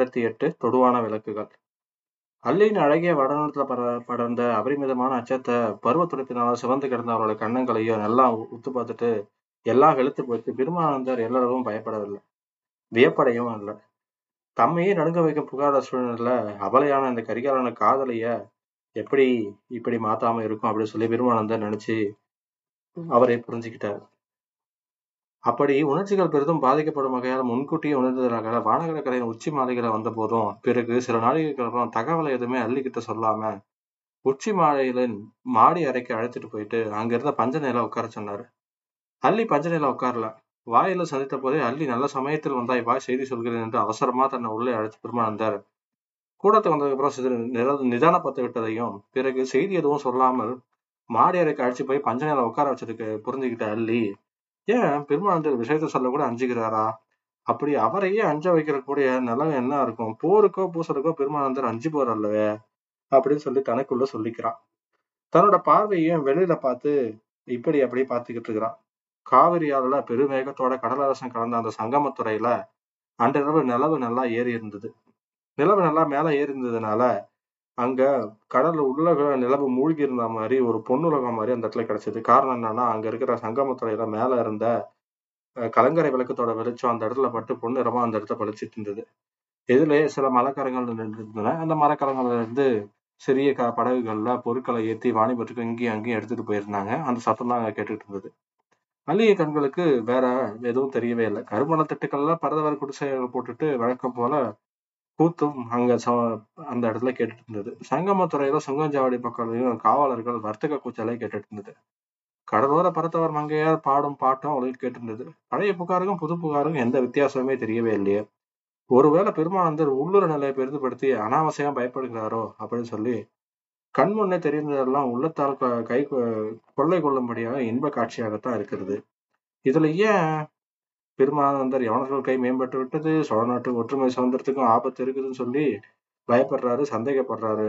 எண்பத்தி எட்டு தொடுவான விளக்குகள். அல்லியின் அழகிய வடனத்துல பட படர்ந்த அபரிமிதமான அச்சத்தை பருவ துடிப்பினால சிவந்து கிடந்த அவரோட கண்ணங்களையும் எல்லாம் உத்து பார்த்துட்டு எல்லாம் வெளுத்து போச்சு பெருமானந்தர் எல்லாரும் பயப்படவில்லை. வியப்படையும் இல்லை. தம்மையே நடுங்க வைக்கும் புகார சூழ்நிலை அபலையான இந்த கரிகாலன காதலைய எப்படி இப்படி மாத்தாம இருக்கும் அப்படின்னு சொல்லி பெருமானந்தர் நினைச்சு அவரை புரிஞ்சுக்கிட்டார். அப்படி உணர்ச்சிகள் பெரிதும் பாதிக்கப்படும் வகையால் முன்கூட்டியே உணர்ந்ததாக வானகரக்கரையின் உச்சி மாலைகளை வந்த போதும் பிறகு சில நாளிகளுக்கு அப்புறம் தகவலை எதுவுமே அள்ளிக்கிட்ட சொல்லாம உச்சி மாலையிலின் மாடி அறைக்கு அழைச்சிட்டு போயிட்டு அங்க இருந்த பஞ்ச உட்கார சொன்னாரு. அள்ளி பஞ்ச உட்காரல. வாயில சந்தித்த போதே அள்ளி நல்ல சமயத்தில் வந்தாய் வாய் செய்தி சொல்கிறேன் என்று அவசரமா தன்னை உள்ளே அழைச்சு பெருமானந்தார் கூடத்துக்கு வந்ததுக்கு அப்புறம் சிறு நிர- நிதானப்பட்டு விட்டதையும் பிறகு செய்தி எதுவும் சொல்லாமல் மாடி அறைக்கு அழைச்சு போய் பஞ்ச உட்கார வச்சிருக்கு புரிஞ்சுக்கிட்ட அள்ளி ஏன் பெருமானந்தர் விஷயத்த சொல்ல கூட அஞ்சுகிறாரா? அப்படி அவரையே அஞ்ச வைக்கிறக்கூடிய நிலம் என்ன இருக்கும்? போருக்கோ பூசலுக்கோ பெருமானந்தர் அஞ்சு போர் அல்லவே? அப்படின்னு சொல்லி தனக்குள்ள சொல்லிக்கிறான். தன்னோட பார்வையும் வெளியில பார்த்து இப்படி அப்படி பார்த்துக்கிட்டு இருக்கிறான். காவிரி ஆறுல பெருவேகத்தோட கடலரசன் கலந்த அந்த சங்கமத்துறையில அன்றிரவு நிலவு நல்லா ஏறி இருந்தது. நிலவு நல்லா மேல ஏறி இருந்ததுனால அங்க கடல்ல உள்ள நிலவு மூழ்கி இருந்த மாதிரி ஒரு பொன்னுலகம் மாதிரி அந்த இடத்துல கிடைச்சது. காரணம் என்னன்னா அங்க இருக்கிற சங்கமத்துறையில மேல இருந்த கலங்கரை விளக்கத்தோட வெளிச்சம் அந்த இடத்துல பட்டு பொன்னிறமா அந்த இடத்த பளிச்சிட்டு இருந்தது இதுலயே சில மரக்கரங்கள் நின்று இருந்தன அந்த மரக்கரங்கள்ல இருந்து சிறிய க படகுகள்ல பொருட்களை ஏத்தி வாணிபத்துக்கு இங்கேயும் அங்கேயும் எடுத்துட்டு போயிருந்தாங்க. அந்த சத்தம் தான் அங்க கேட்டுட்டு இருந்தது. மல்லிகை கண்களுக்கு வேற எதுவும் தெரியவே இல்லை. கருமண திட்டுக்கள்ல பரதவர் குடிசைகள் போட்டுட்டு வழக்கம் போல கூத்தும் அங்க ச- அந்த இடத்துல கேட்டுட்டு இருந்தது சங்கமத்துறையில சுங்கஞ்சாவடி பக்கத்துலயும் காவலர்கள் வர்த்தக கூச்சலை கேட்டுட்டு இருந்தது கடலோர பரத்தவர் மங்கையார் பாடும் பாட்டும் அவளுக்கு கேட்டிருந்தது பழைய புகாருக்கும் புது புகாருக்கும் எந்த வித்தியாசமே தெரியவே இல்லையே. ஒருவேளை பெருமானந்தர் உள்ளூர் நிலையை பெரிதுபடுத்தி அனாவசியம் பயப்படுகிறாரோ அப்படின்னு சொல்லி கண் முன்னே தெரிந்ததெல்லாம் உள்ளத்தால் கை கொள்ளை கொள்ளும்படியாக இன்ப காட்சியாகத்தான் இருக்கிறது. இதுல ஏன் பெருமானந்தர் யவனர்கள் கை மேம்பட்டு விட்டது. சோழ நாட்டு ஒற்றுமை சுதந்திரத்துக்கும் ஆபத்து இருக்குதுன்னு சொல்லி பயப்படுறாரு சந்தேகப்படுறாரு.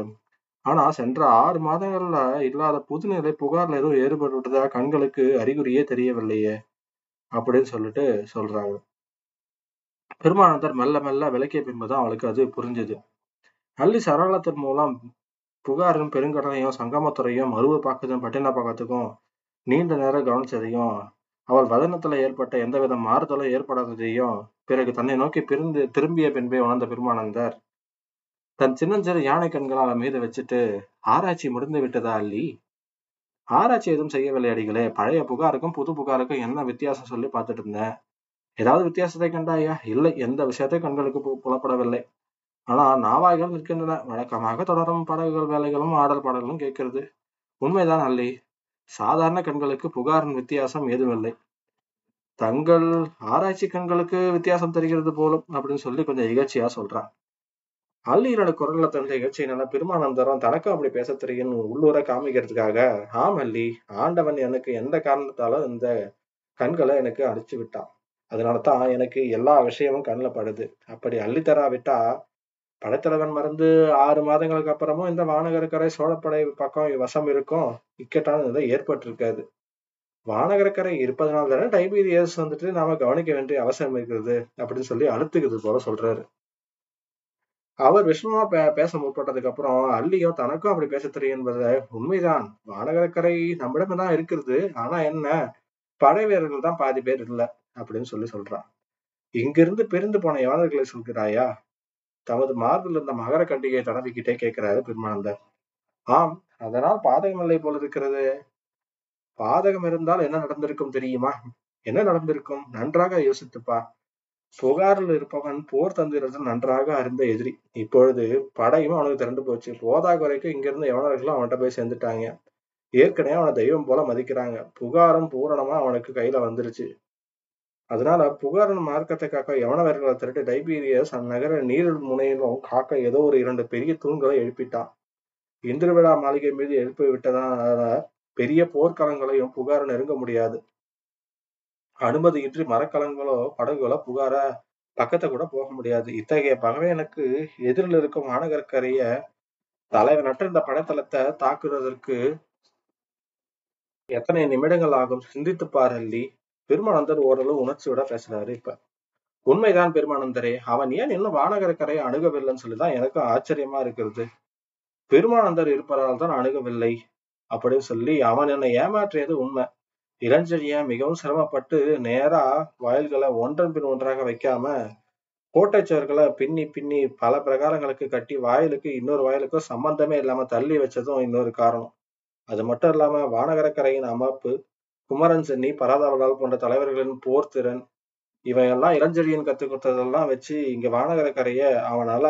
ஆனா சென்ற ஆறு மாதங்கள்ல இல்லாத புதுநிலை புகார்ல ஏதோ ஏற்பட்டு விட்டதா? கண்களுக்கு அறிகுறியே தெரியவில்லையே அப்படின்னு சொல்லிட்டு சொல்றாங்க. பெருமானந்தர் மெல்ல மெல்ல விளக்கிய பின்புதான் அவளுக்கு அது புரிஞ்சது. அள்ளி சரளத்தின் மூலம் புகாரின் பெருங்கடனையும் சங்கமத்துறையும் மருவ பாக்கத்தும் பட்டினப்பாக்கத்துக்கும் நீண்ட நேரம் கவனிச்சதையும் அவள் வதனத்துல ஏற்பட்ட எந்தவித மாறுதலும் ஏற்படாததையும் பிறகு தன்னை நோக்கி பிரிந்து திரும்பிய பின்பே உணர்ந்த பெருமானந்தர் தன் சின்னஞ்சிறு யானை கண்களை அவன் மீது வச்சுட்டு ஆராய்ச்சி முடிந்து விட்டதா அல்லி ஆராய்ச்சி எதுவும் செய்யவில்லை அடிகளே. பழைய புகாருக்கும் புது புகாருக்கும் என்ன வித்தியாசம் சொல்லி பார்த்துட்டு இருந்தேன் ஏதாவது வித்தியாசத்தை கண்டாயா? இல்லை எந்த விஷயத்தை கண்களுக்கு பு- புலப்படவில்லை. ஆனா நாவாய்கள் நிற்கின்றன. வழக்கமாக தொடரும் படகுகள் வேலைகளும் ஆடல் பாடல்களும் கேட்கிறது. உண்மைதான் அல்லி சாதாரண கண்களுக்கு புகாரின் வித்தியாசம் ஏதுமில்லை. தங்கள் ஆராய்ச்சி கண்களுக்கு வித்தியாசம் தெரிகிறது போலும் அப்படின்னு சொல்லி கொஞ்சம் இகழ்ச்சியா சொல்றான் அல்லியோட குரல்ல தந்த இகழ்ச்சியினால பெருமானந்தரம் தனக்கும் அப்படி பேச தெரியும் உள்ளூர காமிக்கிறதுக்காக ஆம் அல்லி ஆண்டவன் எனக்கு எந்த காரணத்தாலும் இந்த கண்களை எனக்கு அடிச்சு விட்டான். அதனாலதான் எனக்கு எல்லா விஷயமும் கண்ணில் படுது. அப்படி அள்ளி தராவிட்டா படைத்தலைவன் மறந்து ஆறு மாதங்களுக்கு அப்புறமும் இந்த வானகரக்கரை சோழப்படை பக்கம் வசம் இருக்கும். இக்கட்டான நிலை ஏற்பட்டிருக்காது. வானகரக்கரை இருப்பதனால தானே டைபீரியஸ் வந்துட்டு நாம கவனிக்க வேண்டிய அவசியம் இருக்கிறது அப்படின்னு சொல்லி அழுத்துக்குது போல சொல்றாரு. அவர் விஷ்ணுவா பே பேச முற்பட்டதுக்கு அப்புறம் அல்லியோ தனக்கும் அப்படி பேச தெரியும் என்பது உண்மைதான். வானகரக்கரை நம்மிடம் தான் இருக்கிறது. ஆனா என்ன? படை வீரர்கள் தான் பாதி பேர் இல்ல அப்படின்னு சொல்லி சொல்றான். இங்கிருந்து பிரிந்து போன யவனர்களை சொல்கிறாயா? தமது மார்பில் இருந்த மகர கண்டிகையை தடவிக்கிட்டே கேட்கிறாரு பிரம்மானந்தர் ஆம் அதனால் பாதகம் இல்லை போல இருக்கிறது. பாதகம் இருந்தால் என்ன நடந்திருக்கும் தெரியுமா? என்ன நடந்திருக்கும்? நன்றாக யோசித்துப்பா. புகாரில் இருப்பவன் போர் தந்திரத்தில் நன்றாக அறிந்த எதிரி. இப்பொழுது படையும் அவனுக்கு திரண்டு போச்சு. போதா குறைக்கு இங்கிருந்து எவனர்களும் அவன்கிட்ட போய் சேர்ந்துட்டாங்க. ஏற்கனவே அவனை தெய்வம் போல மதிக்கிறாங்க. புகாரும் பூரணமா அவனுக்கு கையில வந்துருச்சு. அதனால புகாரின் மார்க்கத்தை காக்க யவனவர்களை திரட்டி டைபீரியஸ் அந்நகர நீரில் முனையிலும் காக்க ஏதோ ஒரு இரண்டு பெரிய தூண்களை எழுப்பிட்டான். இந்திரவிழா மாளிகை மீது எழுப்பி விட்டதால பெரிய போர்க்களங்களையும் புகார நெருங்க முடியாது. அனுமதியின்றி மரக்கலங்களோ படகுகளோ புகார பக்கத்தை கூட போக முடியாது. இத்தகைய பகவையனுக்கு எதிரில் இருக்கும் மாநகரக்கரைய தலைவனற்ற இந்த படைத்தளத்தை தாக்குவதற்கு எத்தனை நிமிடங்கள் ஆகும்? சிந்தித்து பாரு பெருமானந்தர் ஓரளவு உணர்ச்சியோட பேசுறாரு இப்ப. உண்மைதான் பெருமானந்தரே. அவன் ஏன் இன்னும் வானகரக்கரையை அணுகவில்லைன்னு சொல்லிதான் எனக்கும் ஆச்சரியமா இருக்கிறது. பெருமானந்தர் இருப்பதால் தான் அணுகவில்லை அப்படின்னு சொல்லி அவன் என்னை ஏமாற்றியது உண்மை. இளஞ்செழிய மிகவும் சிரமப்பட்டு நேரா வயல்களை ஒன்றன் பின் ஒன்றாக வைக்காம கோட்டை சுவர்களை பின்னி பின்னி பல பிரகாரங்களுக்கு கட்டி வாயிலுக்கு இன்னொரு வாயிலுக்கும் சம்பந்தமே இல்லாம தள்ளி வச்சதும் இன்னொரு காரணம். அது மட்டும் இல்லாம வானகரக்கரையின் அமைப்பு குமரன் சென்னி பராதாவலால் போன்ற தலைவர்களின் போர் திறன் இவையெல்லாம் இளஞ்செழியன் கத்துக் கொடுத்ததெல்லாம் வச்சு இங்க வானகரக்கரைய அவனால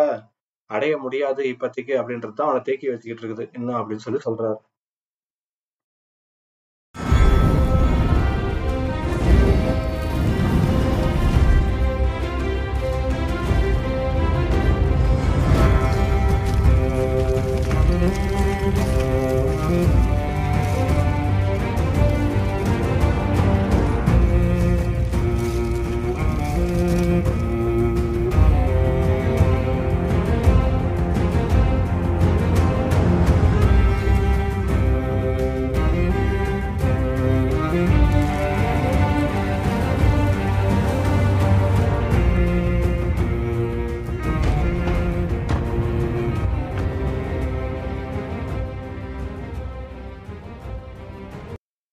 அடைய முடியாது இப்பத்திக்கு அப்படின்றது தான் அவனை தேக்கி வச்சுக்கிட்டு இருக்குது. இன்னும் அப்படின்னு சொல்லி சொல்றாரு.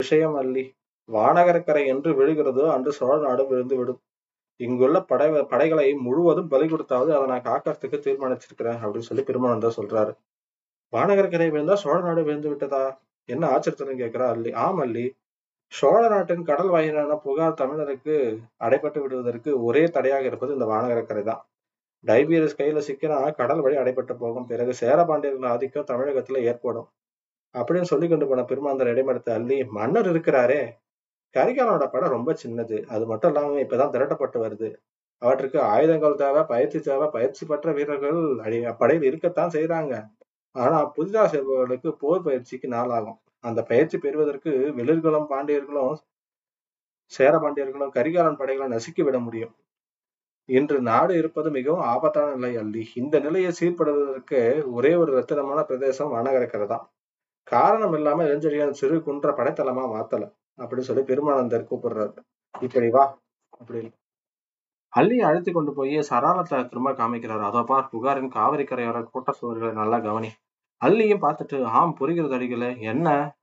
விஷயம் அல்லி. வானகரக்கரை என்று விழுகிறதோ அன்று சோழ நாடு விழுந்து விடும். இங்குள்ள படை படைகளை முழுவதும் பலி கொடுத்தாவது அதை நான் காக்கறதுக்கு தீர்மானிச்சிருக்கிறேன் அப்படின்னு சொல்லி பெருமானந்தா சொல்றாரு. வானகரக்கரை விழுந்தா சோழ நாடு விழுந்து விட்டதா? என்ன ஆச்சரியத்துடன் கேட்கிறா அல்லி. ஆம் அல்லி. சோழ நாட்டின் கடல் வாயிலான புகார் தமிழருக்கு அடைபட்டு விடுவதற்கு ஒரே தடையாக இருப்பது இந்த வானகரக்கரை தான். டைபீரியஸ் கையில சிக்கினா கடல் வழி அடைபட்டு போகும். பிறகு சேரபாண்டியர்கள் ஆதிக்கம் தமிழகத்துல ஏற்படும். அப்படின்னு சொல்லி கொண்டு போன பெருமாந்தர் இடைமடத்தை அள்ளி மன்னர் இருக்கிறாரே கரிகாலனோட படம் ரொம்ப சின்னது. அது மட்டும் இல்லாம இப்பதான் திரட்டப்பட்டு வருது. அவற்றுக்கு ஆயுதங்கள் தேவை பயிற்சி தேவை பயிற்சி பெற்ற வீரர்கள் அடி படையில் இருக்கத்தான் செய்யறாங்க ஆனா புதிதா செல்பவர்களுக்கு போர் பயிற்சிக்கு நாளாகும் அந்த பயிற்சி பெறுவதற்கு வெளிர்களும் பாண்டியர்களும் சேர பாண்டியர்களும் கரிகாலன் படைகளை நசுக்கி விட முடியும். இன்று நாடு இருப்பது மிகவும் ஆபத்தான நிலை அல்லி இந்த நிலையை சீர்படுவதற்கு ஒரே ஒரு ரத்தினமான பிரதேசம் வனகரக்கரை தான் காரணம் இல்லாம இளஞ்செழியன் சிறு குன்ற படைத்தளமா மாத்தல. அப்படின்னு சொல்லி பெருமானந்தர் கூப்பிடுறாரு. இப்படி வா அப்படின்னு அள்ளியை அழைத்து கொண்டு போய் சராளத்தை திரும்ப காமிக்கிறாரு. அதோ பார் புகாரின் காவிரி கரையோர கூட்ட சுவர்களை நல்லா கவனி. அள்ளியும் பார்த்துட்டு ஆம் புரிகிறது அடிகளே. என்ன?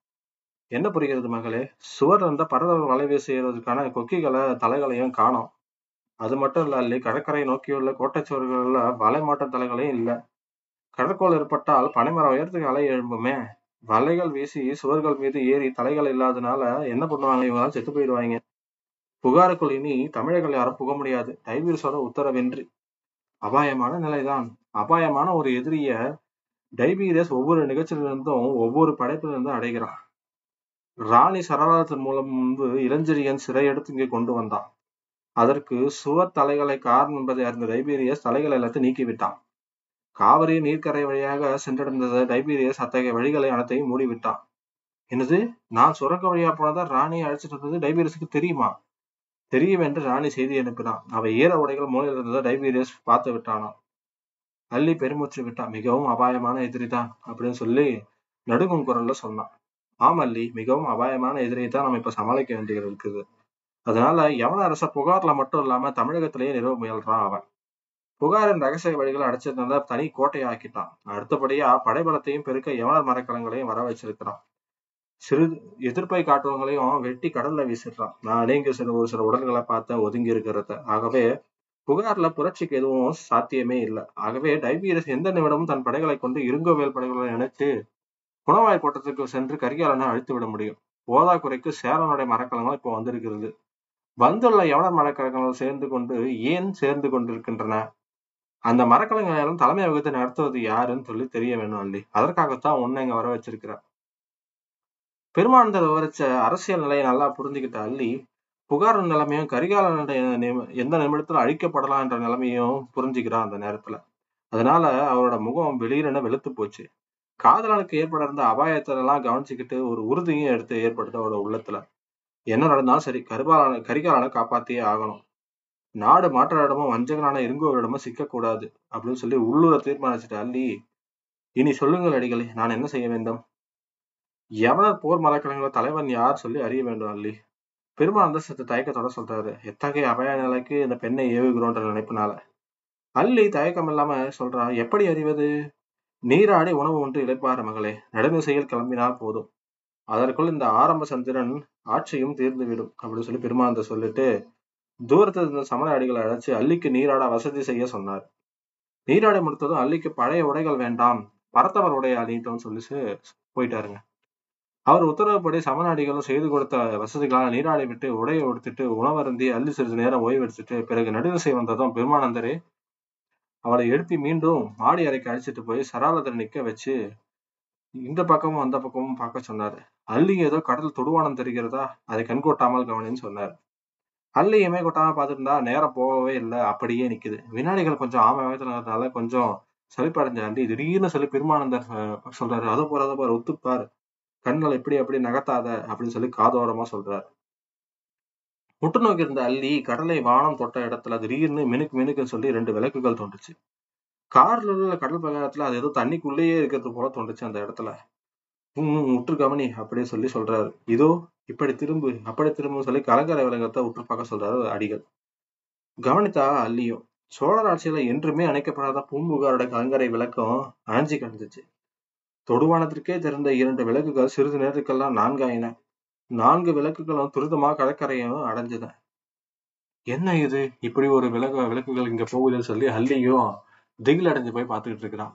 என்ன புரிகிறது மகளே? சுவர் இருந்த பரதவர் வலை செய்யறதுக்கான கொக்கிகளை தலைகளையும் காணோம். அது மட்டும் இல்ல அள்ளி கடற்கரை நோக்கியுள்ள கோட்டை சுவர்கள்ல வலை தலைகளையும் இல்ல. கடற்கோள் ஏற்பட்டால் பனைமரம் உயரத்துக்கு அலை எழும்புமே. வலைகள் வீசி சுவர்கள் மீது ஏறி தலைகள் இல்லாதனால என்ன பண்ணுவாங்க? இவங்க செத்து போயிடுவாங்க புகாருக்குள் இனி தமிழர்கள் யாரும் புக முடியாது. டைபீரியஸோட உத்தரவின்றி. அபாயமான நிலைதான். அபாயமான ஒரு எதிரிய டைபீரியஸ் ஒவ்வொரு நிகழ்ச்சியிலிருந்தும் ஒவ்வொரு படைப்பிலிருந்தும் அடைகிறான். ராணி சரளாதத்தின் மூலம் முன்பு இளஞ்செழியன் சிறையெடுத்து இங்கே கொண்டு வந்தான். அதற்கு சுவர் தலைகளை காரணம் என்பதை அறிந்த டைபீரியஸ் தலைகள் எல்லாத்தையும் நீக்கிவிட்டான். காவிரி நீர்க்கரை வழியாக சென்றடைந்த டைபீரியஸ் அத்தகைய வழிகளை அனைத்தையும் மூடிவிட்டான். என்னது? நான் சுரங்க வழியா போனதா ராணியை அழைச்சிட்டு இருந்தது டைபீரியஸுக்கு தெரியுமா? தெரியும் என்று ராணி செய்தி அனுப்பினான். அவை ஈர உடைகள் மூலையில் இருந்ததை டைபீரியஸ் பார்த்து விட்டானாம். அள்ளி பெருமூச்சு விட்டான். மிகவும் அபாயமான எதிரிதான் அப்படின்னு சொல்லி நடுங்கும் குரல்ல சொன்னான். ஆம் அள்ளி மிகவும் அபாயமான எதிரியை தான் நம்ம இப்ப சமாளிக்க வேண்டியது இருக்குது அதனால யவன அரச புகார்ல மட்டும் இல்லாம தமிழகத்திலேயே நிறுவ முயல்றான் அவன். புகாரின் ரகசிய வழிகளை அடைச்சிருந்தா தனி கோட்டையை ஆக்கிட்டான் அடுத்தபடியா படைபலத்தையும் பெருக்க யவனர் மரக்கலங்களையும் வர வச்சிருக்கிறான் சிறு எதிர்ப்பை காட்டுவங்களையும் வெட்டி கடல்ல வீசிடுறான். நான் நீங்க சில ஒரு சில உடல்களை பார்த்த ஒதுங்கி இருக்கிறத. ஆகவே புகார்ல புரட்சிக்கு எதுவும் சாத்தியமே இல்லை. ஆகவே டைபீரஸ் எந்த நிமிடமும் தன் படைகளை கொண்டு இருங்கோவேல் படைகளை நினைத்து குணவாய் கோட்டத்துக்கு சென்று கரிகாலனை அழித்து விட முடியும். போதாக்குறைக்கு சேரனுடைய மரக்கலங்கள் இப்போ வந்திருக்கிறது. வந்துள்ள எவன மரக்கலங்கள் சேர்ந்து கொண்டு ஏன் சேர்ந்து கொண்டிருக்கின்றன? அந்த மரக்கலங்களை தலைமை வகுத்து நடத்துவது யாருன்னு சொல்லி தெரிய வேணும் அல்லி அதற்காகத்தான் உன்னை இங்க வர வச்சிருக்கிறார் பெருமானந்தர் விவரிச்ச அரசியல் நிலையை நல்லா புரிஞ்சுக்கிட்ட அள்ளி புகார் நிலைமையும் கரிகால எந்த நிமிடத்துல அழிக்கப்படலாம் என்ற நிலைமையும் புரிஞ்சுக்கிறான் அந்த நேரத்துல. அதனால அவரோட முகம் வெளியில வெளுத்து போச்சு. காதலனுக்கு ஏற்பட இருந்த அபாயத்தை எல்லாம் கவனிச்சுக்கிட்டு ஒரு உறுதியும் எடுத்து ஏற்படுத்த அவரோட உள்ளத்துல. என்ன நடந்தாலும் சரி கருபாலனை கரிகாலனை காப்பாத்தியே ஆகணும். நாடு மாற்ற இடமும் வஞ்சகனான இருங்கோவிடமும் சிக்கக்கூடாது அப்படின்னு சொல்லி உள்ளூர தீர்மானிச்சுட்டு அள்ளி இனி சொல்லுங்கள் அடிகளே நான் என்ன செய்ய வேண்டும்? எவனர் போர் மரக்கலங்கள தலைவன் யார் சொல்லி அறிய வேண்டும் அல்லி பெருமானந்தர் சத்து தயக்கத்தோட சொல்றாரு எத்தகைய அபாய நிலைக்கு இந்த பெண்ணை ஏவுகிறோன்ற நினைப்பினால. அல்லி தயக்கம் இல்லாம சொல்றா எப்படி அறிவது? நீராடி உணவு ஒன்று இழைப்பார் மகளே நடுநிசையில் கிளம்பினால் போதும். அதற்குள் இந்த ஆரம்ப சந்திரன் ஆட்சியும் தீர்ந்துவிடும் அப்படின்னு சொல்லி பெருமானந்தர் சொல்லிட்டு தூரத்தில் இருந்த சமண அடிகளை அழைச்சு அல்லிக்கு நீராட வசதி செய்ய சொன்னார். நீராடி முடித்ததும் அல்லிக்கு பழைய உடைகள் வேண்டாம் பரத்தவர் உடைய அணிட்டோம்னு சொல்லி போயிட்டாருங்க. அவர் உத்தரவுப்படி சமண அடிகளும் செய்து கொடுத்த வசதிகளால் நீராடி விட்டு உடையை உடுத்திட்டு உணவருந்தி அள்ளி சிறிது நேரம் ஓய்வு எடுத்துட்டு பிறகு நடுநிசை வந்ததும் பெருமானந்தரே அவளை எழுப்பி மீண்டும் மாடி அறைக்கு அழைச்சிட்டு போய் சராலதரை நிக்க வச்சு இந்த பக்கமும் அந்த பக்கமும் பார்க்க சொன்னாரு. அள்ளி ஏதோ கடல் தொடுவானம் தெரிகிறதா? அதை கண்கொட்டாமல் கவனின்னு சொன்னார். அள்ளியுமே கொட்டாம பார்த்துருந்தா நேரம் போகவே இல்லை. அப்படியே நிக்குது. வினாடிகள் கொஞ்சம் ஆமை கொஞ்சம் சலிப்படைஞ்ச திடீர்னு சொல்லி பெருமானந்தர் சொல்றாரு. அதை போற அதை போற ஒத்துப்பார். கண்ணில் எப்படி எப்படி நகர்த்தாத அப்படின்னு சொல்லி காதோரமா சொல்றாரு. முட்டு நோக்கி இருந்த அள்ளி கடலை வானம் தொட்ட இடத்துல திடீர்னு மினுக்கு மினுக்குன்னு சொல்லி ரெண்டு விளக்குகள் தோன்றுச்சு. கார்ல உள்ள கடல் பிரகாரத்துல அது ஏதோ தண்ணிக்குள்ளேயே இருக்கிறது போல தோன்றுச்சு அந்த இடத்துல. உற்று கவனி அப்படின்னு சொல்லி சொல்றாரு. இதோ இப்படி திரும்பு அப்படி திரும்பு சொல்லி கலங்கரை விலங்கத்தை உற்று பார்க்க சொல்றாரு அடிகள். கவனித்தா அல்லியும் சோழர் ஆட்சியில என்றுமே அணைக்கப்படாத பூம்புகாரோட கலங்கரை விளக்கம் அணைஞ்சு கிடந்துச்சு. தொடுவானத்திற்கே தெரிந்த இரண்டு விளக்குகள் சிறிது நேரத்துக்கெல்லாம் நான்காயின. நான்கு விளக்குகளும் துரிதமா கடற்கரையும் அடைஞ்சது என்ன இது? இப்படி ஒரு விளக்கு விளக்குகள் இங்க போகுதுன்னு சொல்லி அள்ளியும் திகில் அடைஞ்சு போய் பார்த்துக்கிட்டு இருக்கிறான்.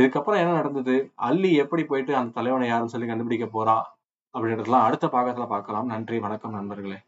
இதுக்கப்புறம் என்ன நடந்தது? அள்ளி எப்படி போயிட்டு அந்த தலைவனை யாருன்னு சொல்லி கண்டுபிடிக்க போறா? அப்படின்றதுலாம் அடுத்த பாகத்துல பார்க்கலாம். நன்றி வணக்கம் நண்பர்களே.